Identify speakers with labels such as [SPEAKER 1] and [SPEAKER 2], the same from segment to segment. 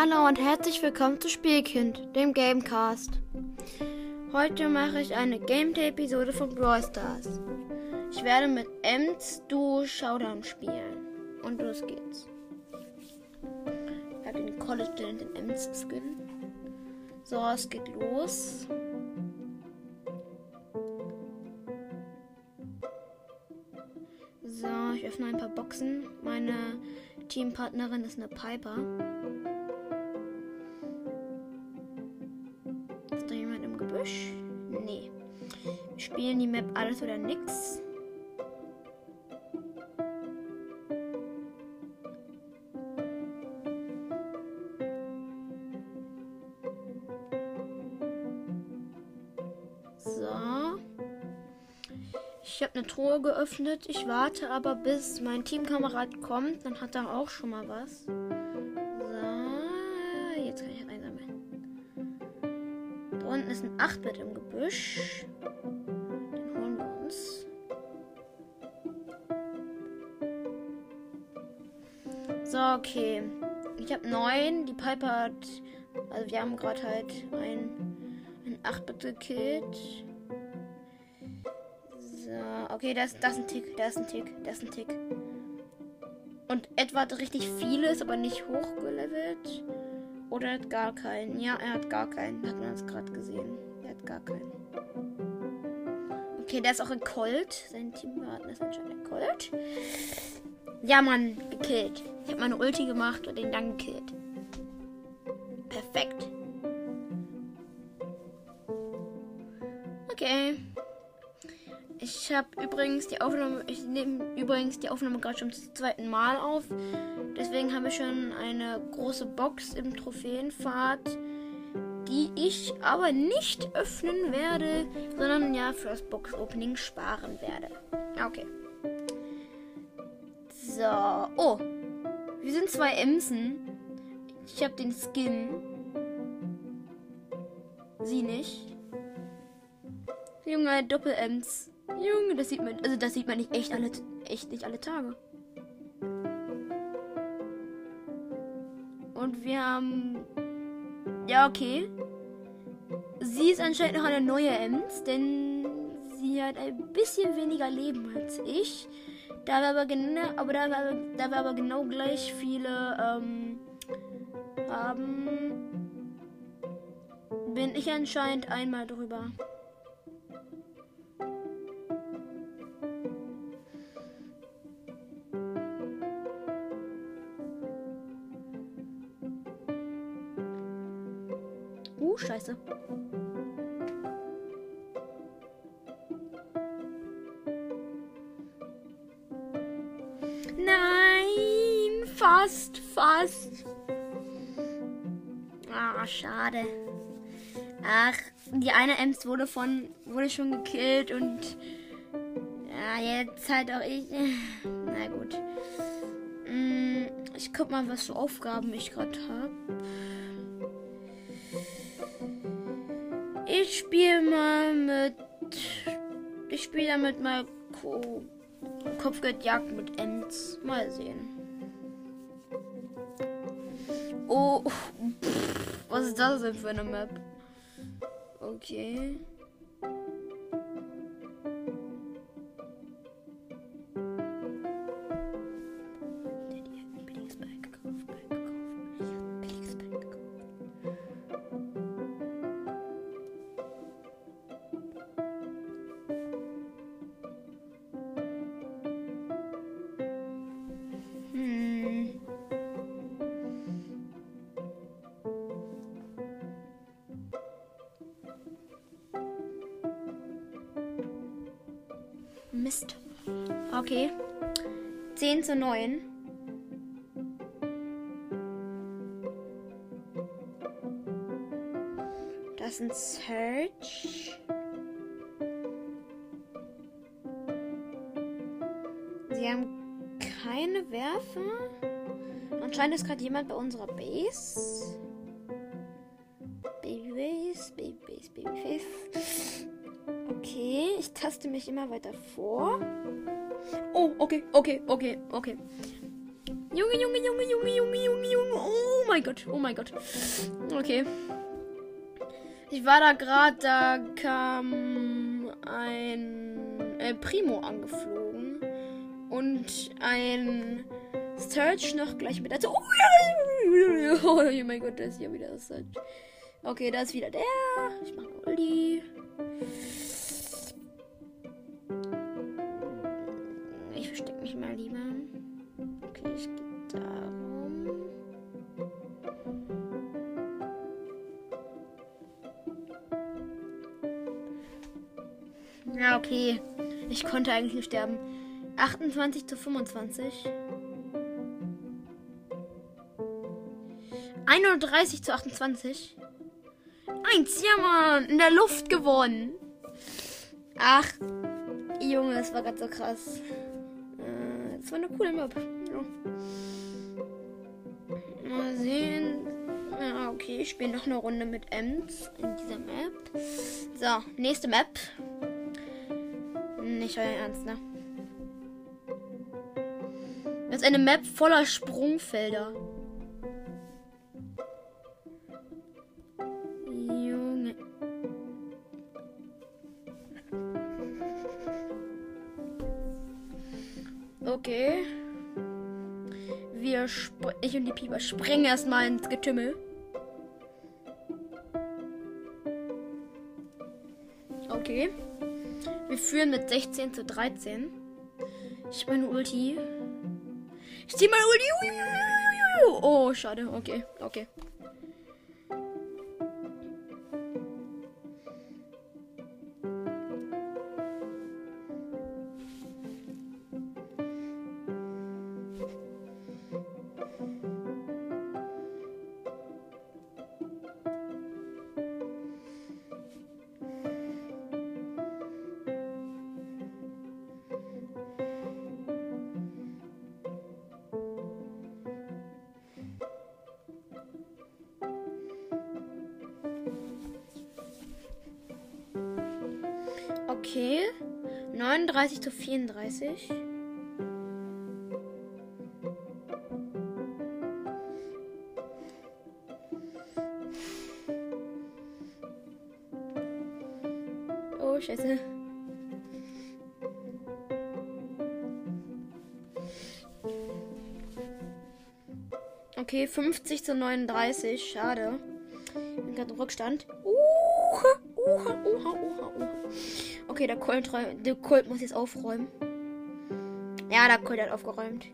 [SPEAKER 1] Hallo und herzlich willkommen zu Spielkind, dem Gamecast. Heute mache ich eine Gameplay-Episode von Brawl Stars. Ich werde mit Ems Duo Showdown spielen. Und los geht's. Ich habe den College den Ems Skin. So, es geht los. So, ich öffne ein paar Boxen. Meine Teampartnerin ist eine Piper. Ist da jemand im Gebüsch? Nee. Wir spielen die Map alles oder nix. So. Ich habe eine Truhe geöffnet. Ich warte aber, bis mein Teamkamerad kommt. Dann hat er auch schon mal was. 8-Bit im Gebüsch. Den holen wir uns. So, okay. Ich habe neun. Die Piper hat. Also, wir haben gerade halt ein, ein 8-Bit gekillt. So, okay, das, das ist ein Tick, das ist ein Tick, das ist ein Tick. Und Edward hat richtig viele, ist aber nicht hochgelevelt. Oder hat gar keinen. Ja, er hat gar keinen. Hat man das gerade gesehen. Hat gar keinen. Okay, der ist auch ein Colt. Sein Teampartner ist anscheinend ein Colt. Ja, Mann, gekillt. Ich habe meine Ulti gemacht und den dann gekillt. Perfekt. Okay. Ich habe übrigens die Aufnahme, ich nehme übrigens die Aufnahme gerade schon zum zweiten Mal auf. Deswegen habe ich schon eine große Box im Trophäenpfad, die ich aber nicht öffnen werde, sondern ja für das Box-Opening sparen werde. Okay. So. Oh. Wir sind zwei Emsen. Ich habe den Skin. Sie nicht. Junge, Doppel-Ems. Junge, das sieht man, also das sieht man nicht echt alle, echt nicht alle Tage. Und wir haben, ja okay. Sie ist anscheinend noch eine neue Ems, denn sie hat ein bisschen weniger Leben als ich. Da wir aber genau, aber da wir, da wir aber genau gleich viele ähm, haben, bin ich anscheinend einmal drüber. Uh, scheiße. Fast, fast. Ah, schade. Ach, die eine Ems wurde von wurde schon gekillt und ja, jetzt halt auch ich. Na gut. Hm, Ich guck mal, was für Aufgaben ich gerade habe. Ich spiele mal mit. Ich spiele damit mal Ko Kopfgeldjagd mit Ems. Mal sehen. Oh, pff, was ist das denn für eine Map? Okay. Mist. Okay. 10 zu 9. Das ist ein Search. Sie haben keine Werfer. Anscheinend ist gerade jemand bei unserer Base. Babybase, Babybase, Babyface. Okay, ich taste mich immer weiter vor. Oh, okay, okay, okay, okay. Junge, Junge, Junge, Junge, Junge, Junge, Junge. Oh mein Gott, oh mein Gott. Okay. Ich war da gerade, da kam ein äh, Primo angeflogen. Und ein Search noch gleich mit dazu. Oh, oh mein Gott, da ist hier wieder das Search. Okay, da ist wieder der. Ich mache Ulti. Lieber. Okay, ich gehe darum. Ja, okay. Ich konnte eigentlich nicht sterben. 28 zu 25. 31 zu 28. Eins, ja Mann, in der Luft gewonnen. Ach, Junge, das war ganz so krass. Das war eine coole Map. Ja. Mal sehen. Ja, okay, ich spiele noch eine Runde mit Ems in dieser Map. So, nächste Map. Nicht euer Ernst, ne? Das ist eine Map voller Sprungfelder. Pieper springen erstmal ins Getümmel. Okay. Wir führen mit 16 zu 13. Ich meine Ulti. Ich zieh meine Ulti. Oh, schade. Okay, okay. Okay. 39 zu 34. Oh, scheiße. Okay, 50 zu 39. Schade. Ich bin gerade im Rückstand. Uha, uha, uha, uha, uha. Okay, der Colt, der Colt muss jetzt aufräumen. Ja, der Colt hat aufgeräumt.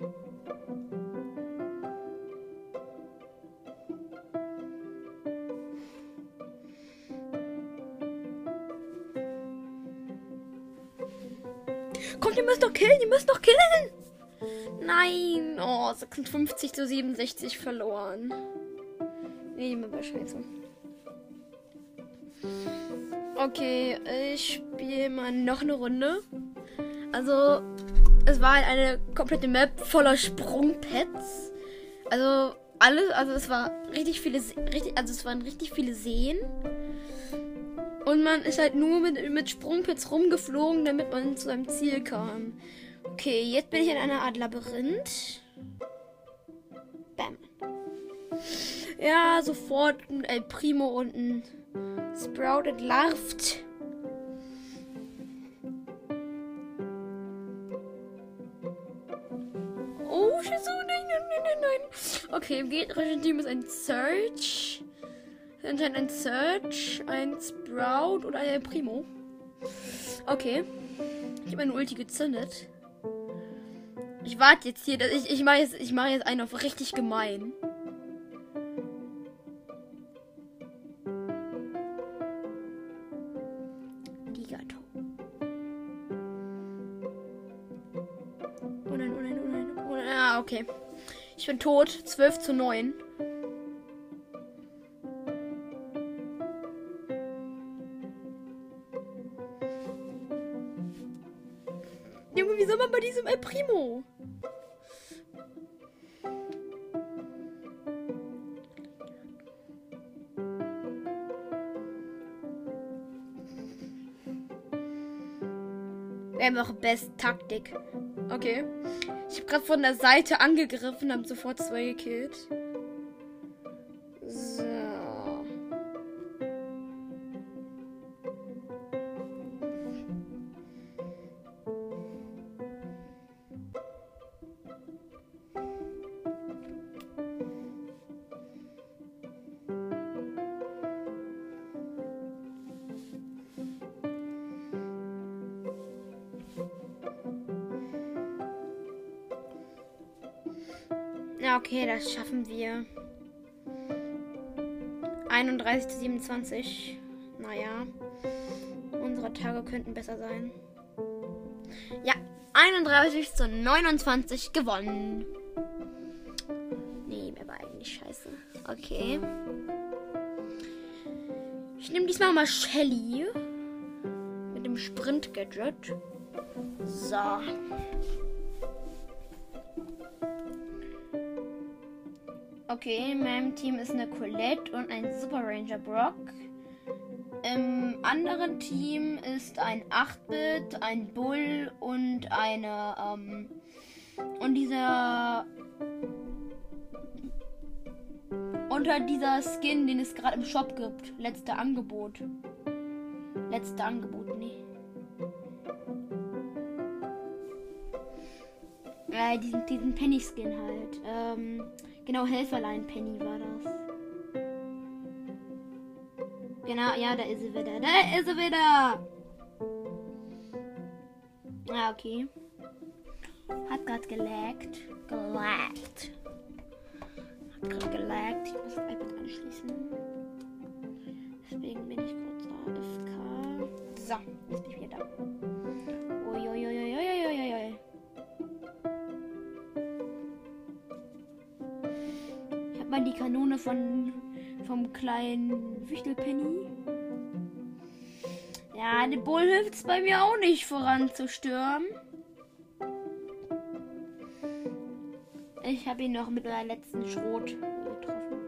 [SPEAKER 1] Kommt, ihr müsst doch killen, ihr müsst doch killen! Nein! Oh, 56 zu 67 verloren. Nee, die Map scheiße. Okay, ich spiele mal noch eine Runde. Also, es war halt eine komplette Map voller Sprungpads. Also, alles, also es war richtig viele, richtig, also es waren richtig viele Seen. Und man ist halt nur mit, mit Sprungpads rumgeflogen, damit man zu seinem Ziel kam. Okay, jetzt bin ich in einer Art Labyrinth. Bam. Ja, sofort ein El Primo unten. Sprout entlarvt. Oh, Scheiße, nein, nein, nein, nein. Okay, im gegnerischen Team ist ein Search. Anscheinend ein Search, ein Sprout und ein Primo. Okay. Ich habe meine Ulti gezündet. Ich warte jetzt hier. Ich, ich mache jetzt, mach jetzt einen auf richtig gemein. Okay. Ich bin tot. 12 zu 9. Junge, wie soll man bei diesem El Primo? Einfach Best Taktik. Okay. Ich habe gerade von der Seite angegriffen, haben sofort zwei gekillt. So. Okay, das schaffen wir. 31 zu 27. Naja. Unsere Tage könnten besser sein. Ja, 31 zu 29 gewonnen. Nee, mir war eigentlich scheiße. Okay. Ich nehme diesmal mal Shelly. Mit dem Sprint-Gadget. So. Okay, in meinem Team ist eine Colette und ein Super Ranger Brock. Im anderen Team ist ein 8-Bit, ein Bull und eine, ähm, und dieser, unter dieser Skin, den es gerade im Shop gibt. Letzte Angebot. Letzte Angebot, nee. Äh, diesen, diesen Penny-Skin halt. Ähm, Genau, Helferlein Penny war das. Genau, ja, da ist sie wieder. Da ist sie wieder. Ah, okay. Hat gerade gelaggt. Gelaggt. Hat gerade gelaggt. Ich muss das iPad anschließen. Deswegen bin ich kurz AFK. So, jetzt bin ich wieder da. Mal die Kanone von vom kleinen Wichtelpenny. Ja, der Bull hilft es bei mir auch nicht voranzustürmen. Ich habe ihn noch mit meiner letzten Schrot getroffen.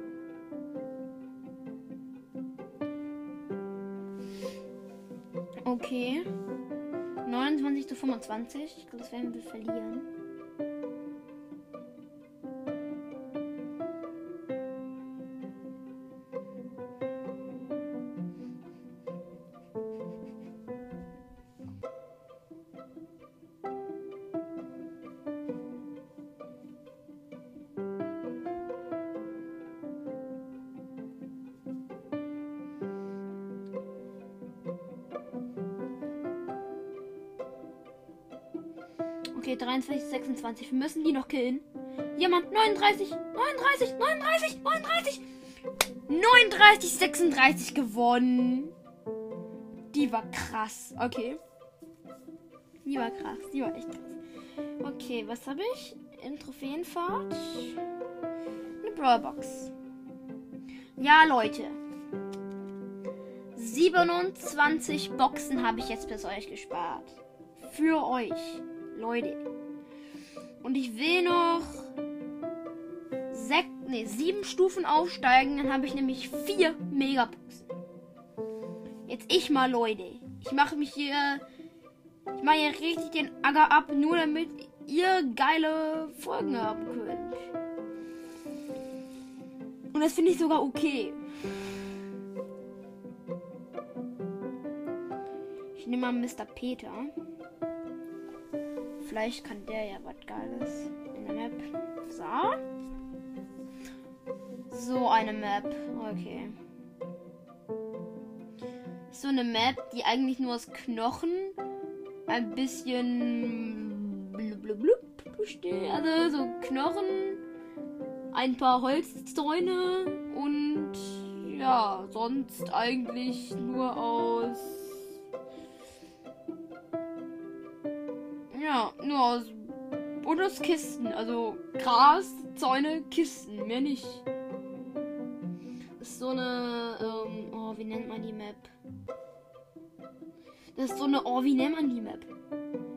[SPEAKER 1] Okay. 29 zu 25. Ich glaube, das werden wir verlieren. Okay, 23, 26. Wir müssen die noch killen. Jemand, 39, 39, 39, 39. 39, 36 gewonnen. Die war krass. Okay. Die war krass. Die war echt krass. Okay, was habe ich? In Trophäenfahrt. Eine Brawlbox. Ja, Leute. 27 Boxen habe ich jetzt bis euch gespart. Für euch. Leute. Und ich will noch sech, nee, sieben Stufen aufsteigen. Dann habe ich nämlich vier Megaboxen. Jetzt ich mal, Leute. Ich mache mich hier. Ich mache hier richtig den Acker ab, nur damit ihr geile Folgen haben könnt. Und das finde ich sogar okay. Ich nehme mal Mr. Peter. Vielleicht kann der ja was Geiles in der Map. So. So eine Map. Okay. So eine Map, die eigentlich nur aus Knochen ein bisschen blub, blub, blub besteht. Also so Knochen, ein paar Holzzäune und ja, sonst eigentlich nur aus Nur aus. Und. Also Gras, Zäune, Kisten. Mehr nicht. Das ist so eine. Ähm, oh, wie nennt man die Map? Das ist so eine. Oh, wie nennt man die Map?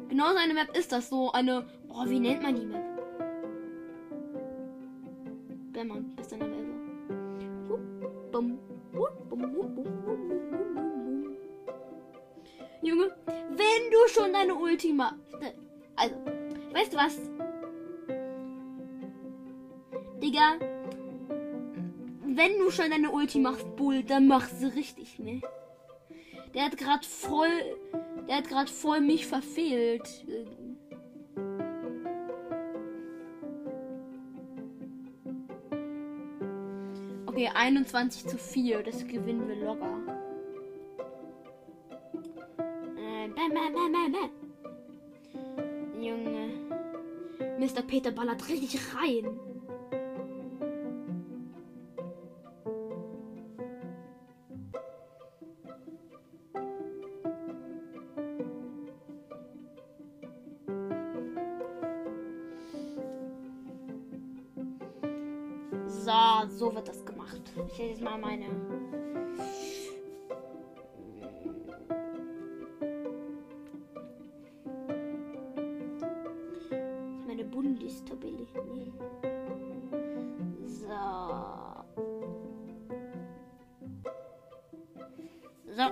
[SPEAKER 1] Genau so eine Map ist das. So eine. Oh, wie nennt man die Map? Bämmern, bis dann am. Junge, wenn du schon deine Ultima. Also, weißt du was?
[SPEAKER 2] Digga, wenn du schon deine Ulti machst, Bull, dann mach sie richtig, ne? Der hat gerade voll, der hat gerade voll mich verfehlt. Okay, 21 zu 4, das gewinnen wir locker. Äh, bam, bam, bam, bam, bam. Mr. Peter ballert richtig rein. So, so wird das gemacht. Ich hätte jetzt mal meine. So.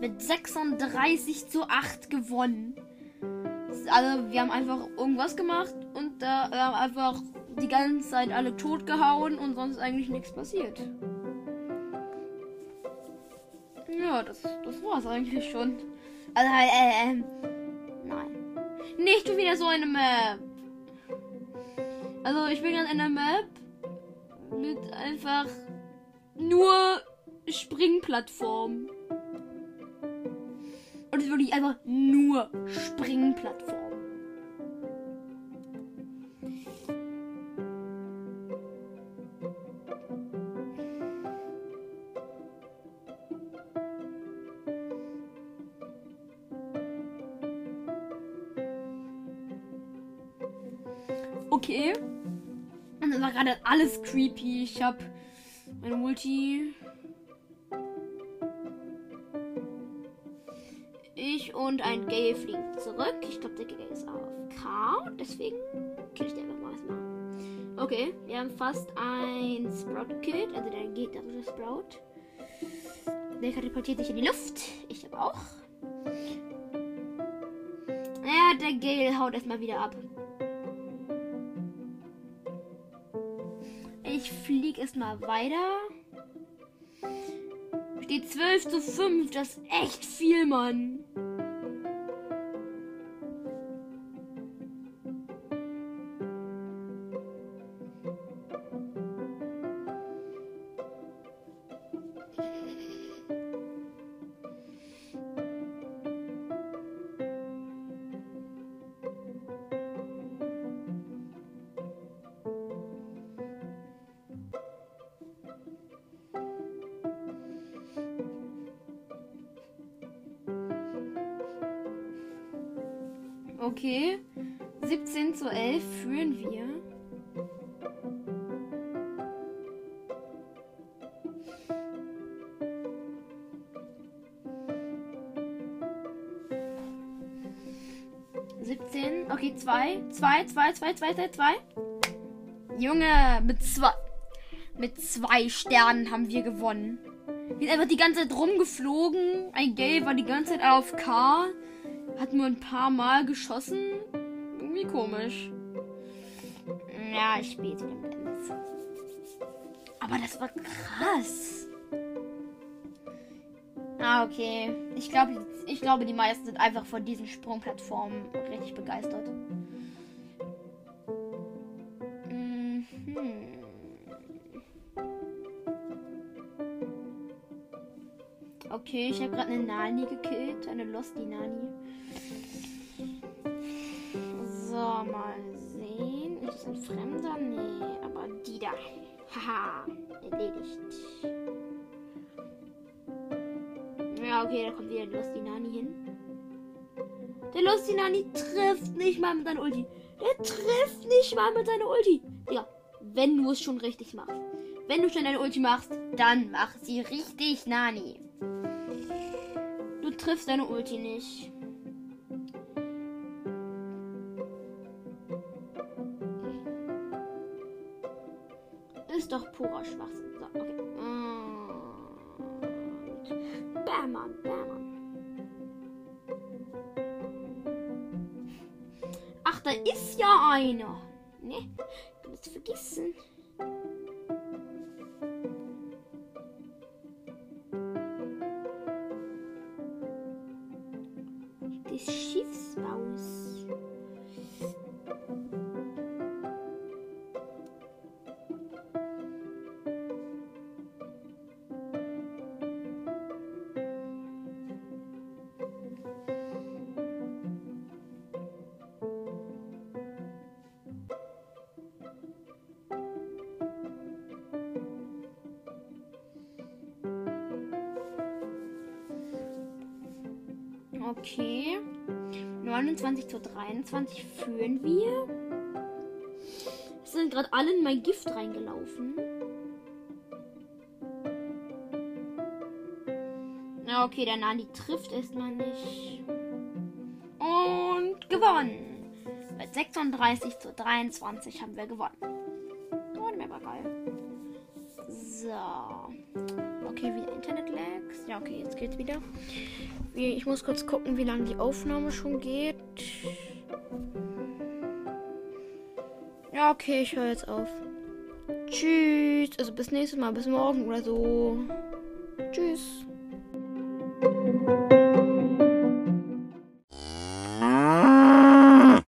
[SPEAKER 2] Mit 36 zu 8 gewonnen. Also, wir haben einfach irgendwas gemacht und da äh, haben einfach die ganze Zeit alle tot gehauen und sonst eigentlich nichts passiert. Ja, das, das war's eigentlich schon. Also halt, äh, ähm, nein. Nicht schon wieder so eine Map. Also ich bin gerade in einer Map mit einfach nur Springplattform. Und es ist wirklich einfach nur Springplattform. Okay. Und dann war gerade alles creepy. Ich hab meine Multi. Und ein Gay fliegen zurück. Ich glaube, der Gay ist auf K. Deswegen kill ich den einfach mal erstmal. Okay, wir haben fast ein Sprout gekillt. Also der gegnerische Sprout. Der katapultiert sich in die Luft. Ich habe auch. Ja, der Gale haut erstmal wieder ab. Ich fliege erstmal weiter. Steht 12 zu 5. Das ist echt viel, Mann. Okay. 17 zu 11 führen wir. Siebzehn. Okay, zwei. Zwei, zwei, zwei, zwei, zwei, zwei. Junge, mit zwei. Mit zwei Sternen haben wir gewonnen. Wir sind einfach die ganze Zeit rumgeflogen. Ein Gale war die ganze Zeit auf K. Hat nur ein paar Mal geschossen. Irgendwie komisch. Ja, ich spiele jetzt Lenz. Aber das war krass. Ah, okay. Ich glaube, ich glaube, die meisten sind einfach von diesen Sprungplattformen richtig begeistert. Mhm. Okay, ich habe gerade eine Nani gekillt. Eine Losty Nani. So, mal sehen. Ist das ein Fremder? Nee, aber die da. Haha, erledigt. Ja, okay, da kommt wieder der Losty Nani hin. Der Losty Nani trifft nicht mal mit seiner Ulti. Der trifft nicht mal mit seiner Ulti. Ja, wenn du es schon richtig machst. Wenn du schon deine Ulti machst, dann mach sie richtig, Nani. Du triffst deine Ulti nicht. doch purer Schwachsinn. So, okay. Und bam, bam, Ach, da ist ja einer. Ne? Du musst vergessen. des Schiffsbaus. Okay. 29 zu 23 führen wir. Es sind gerade alle in mein Gift reingelaufen. Ja, okay, der Nani trifft erstmal nicht. Und gewonnen. Mit 36 zu 23 haben wir gewonnen. Ja, okay, jetzt geht's wieder. Ich muss kurz gucken, wie lange die Aufnahme schon geht. Ja, okay, ich höre jetzt auf. Tschüss. Also bis nächstes Mal, bis morgen oder so. Tschüss.